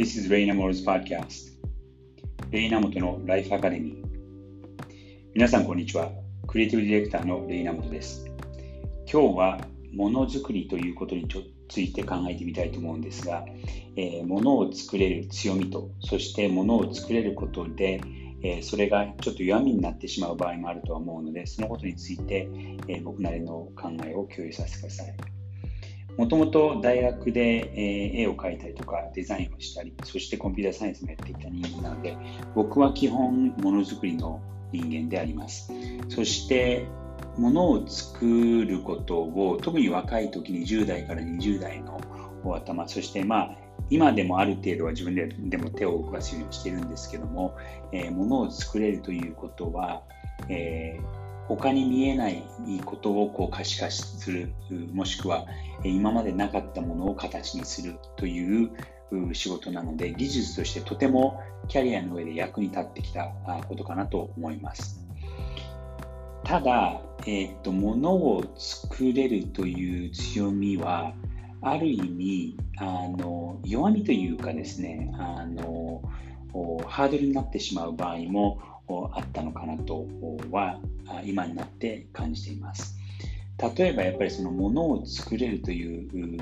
This is Reina More's Podcast レイナモトのライフアカデミー皆さんこんにちは。クリエイティブディレクターのレイナモトです。今日はものづくりということについて考えてみたいと思うんですが、えー、ものを作れる強みとそしてものを作れることでえそれがちょっと弱みになってしまう場合もあるとは思うので、そのことについて、え僕なりの考えを共有させてください。もともと大学で、え絵を描いたりとかデザインをしたり、そしてコンピューターサイエンスもやっていた人間なので、僕は基本ものづくりの人間であります。そして、ものを作ることを特に若い時に10代から20代の頭、そしてまあ今でもある程度は自分ででも手を動かすようにしてるんですけども、えー、ものを作れるということは、えー他に見えないことをこう可視化する、もしくは今までなかったものを形にするという仕事なので、技術としてとてもキャリアの上で役に立ってきたことかなと思います。ただ、えー、っと、物を作れるという強みは、ある意味、あの弱みというかですね、あのハードルになってしまう場合もあったのかなとは今になって感じています。例えばやっぱりそのものを作れるという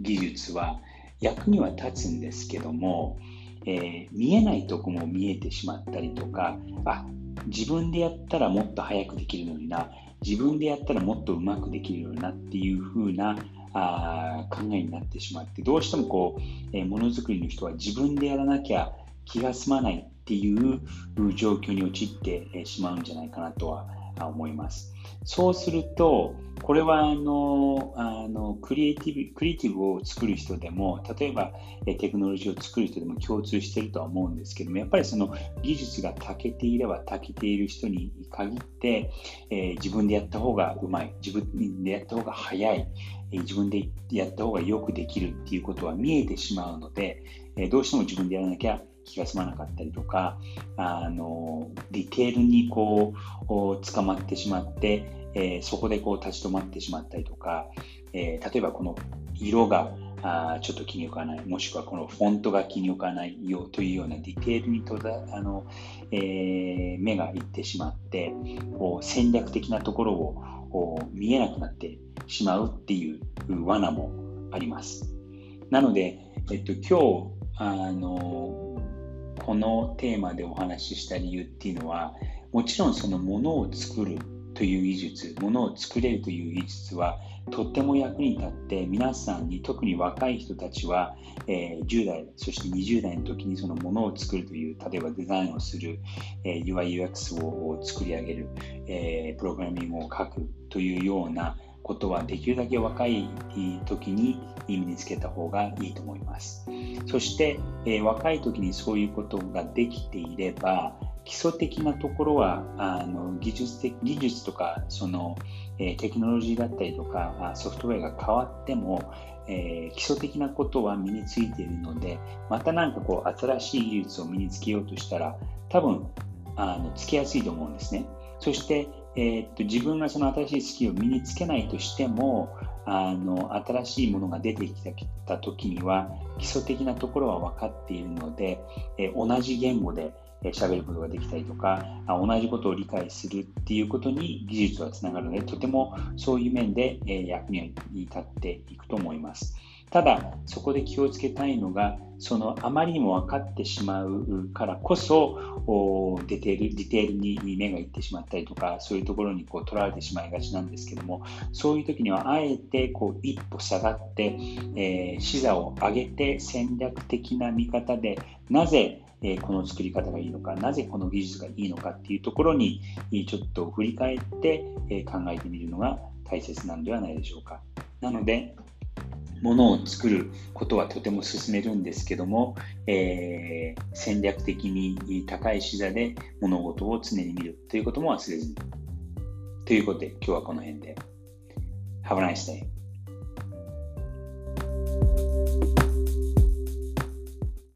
技術は役には立つんですけども、えー、見えないとこも見えてしまったりとかあ自分でやったらもっと早くできるのにな自分でやったらもっとうまくできるようになっていう風なあ考えになってしまってどうしてもこう、えー、ものづくりの人は自分でやらなきゃ気が済まないっていう状況に陥ってしまうんじゃないかなとは思います。そうすると、これはあのあのクリエイティブクリエイティブを作る人でも、例えばテクノロジーを作る人でも共通しているとは思うんですけども、やっぱりその技術が長けていれば長けている人に限って、えー、自分でやった方がうまい、自分でやった方が早い、自分でやった方がよくできるっていうことは見えてしまうので、どうしても自分でやらなきゃ気が済まなかったりとか、あのディテールにこう捕まってしまって、えー、そこでこう立ち止まってしまったりとか、えー、例えばこの色があちょっと気に置かない、もしくはこのフォントが気に置かないよというようなディテールにとだあの、えー、目がいってしまって、こう戦略的なところをこう見えなくなってしまうっていう罠もあります。なので、えっと、今日あのこのテーマでお話しした理由っていうのはもちろんそのものを作るという技術ものを作れるという技術はとっても役に立って皆さんに特に若い人たちは、えー、10代そして20代の時にそのものを作るという例えばデザインをする、えー、UIUX を作り上げる、えー、プログラミングを書くというようなことはできるだけ若い時に身につけた方がいいと思います。そして、えー、若い時にそういうことができていれば、基礎的なところはあの技術的技術とかその、えー、テクノロジーだったりとかソフトウェアが変わっても、えー、基礎的なことは身についているのでまた何かこう新しい技術を身につけようとしたら多分あのつけやすいと思うんですね。そして、え、っと自分がその新しいスキルを身につけないとしてもあの新しいものが出てきた時には基礎的なところは分かっているので、え同じ言語で喋ることができたりとか同じことを理解するっていうことに技術はつながるのでとてもそういう面で役に立っていくと思います。ただ、そこで気をつけたいのが、そのあまりにも分かってしまうからこそ、デテールディテールに目がいってしまったりとか、そういうところにこう取られてしまいがちなんですけども、そういう時にはあえてこう一歩下がって、えー、視座を上げて戦略的な見方で、なぜえこの作り方がいいのか、なぜこの技術がいいのかっていうところにちょっと振り返って、え考えてみるのが大切なんではないでしょうか。なので、ものを作ることはとても進めるんですけども、えー、戦略的に高い視座で物事を常に見るということも忘れずに。ということで今日はこの辺で。Have a nice day.